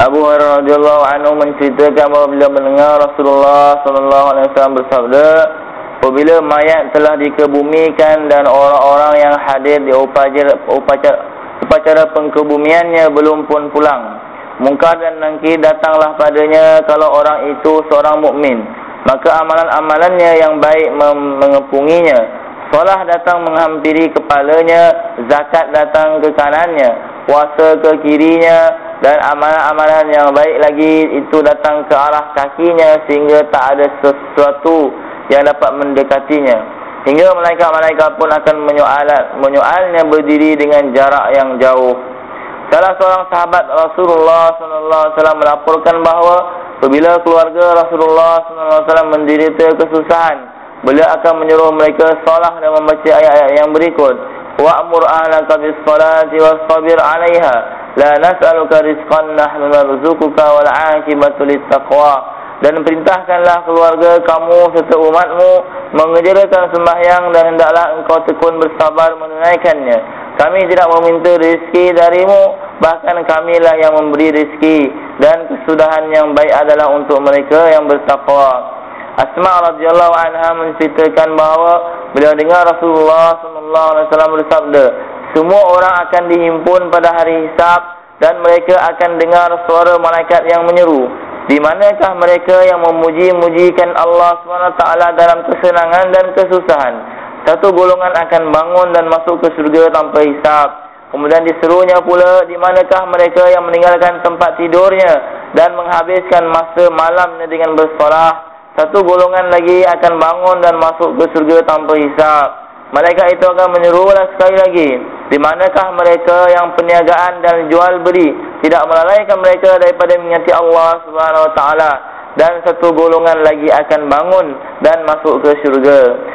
Abu Hurairah radhiyallahu anhu menceritakan bahawa bila mendengar Rasulullah sallallahu alaihi wasallam bersabda, apabila mayat telah dikebumikan dan orang-orang yang hadir di upacara upacara, upacara pengkebumiannya belum pun pulang, mungkar dan nangkir datanglah padanya kalau orang itu seorang mukmin, maka amalan-amalannya yang baik mengepunginya. Solah datang menghampiri kepalanya, zakat datang ke kanannya, puasa ke kirinya dan amalan-amalan yang baik lagi itu datang ke arah kakinya sehingga tak ada sesuatu yang dapat mendekatinya. Hingga malaikat-malaikat pun akan menyoal menyoalnya berdiri dengan jarak yang jauh. Salah seorang sahabat Rasulullah wasallam melaporkan bahawa apabila keluarga Rasulullah wasallam menderita kesusahan beliau akan menyuruh mereka solat dan membaca ayat-ayat yang berikut salati wasbir 'alaiha la nas'aluka rizqan nahnu narzuquka wal 'aqibatu lit taqwa dan perintahkanlah keluarga kamu serta umatmu mengerjakan sembahyang dan hendaklah engkau tekun bersabar menunaikannya. Kami tidak meminta rezeki darimu bahkan kamilah yang memberi rezeki. Dan kesudahan yang baik adalah untuk mereka yang bertakwa Asma radhiyallahu anha menceritakan bahawa beliau dengar Rasulullah sallallahu alaihi wasallam bersabda, semua orang akan dihimpun pada hari hisab dan mereka akan dengar suara malaikat yang menyeru. Di manakah mereka yang memuji-mujikan Allah SWT dalam kesenangan dan kesusahan? Satu golongan akan bangun dan masuk ke surga tanpa hisab. Kemudian diserunya pula di manakah mereka yang meninggalkan tempat tidurnya dan menghabiskan masa malamnya dengan bersolah satu golongan lagi akan bangun dan masuk ke surga tanpa hisap. Malaikat itu akan menyerulah sekali lagi. Di manakah mereka yang perniagaan dan jual beli tidak melalaikan mereka daripada mengingati Allah Subhanahu Wa Taala dan satu golongan lagi akan bangun dan masuk ke syurga.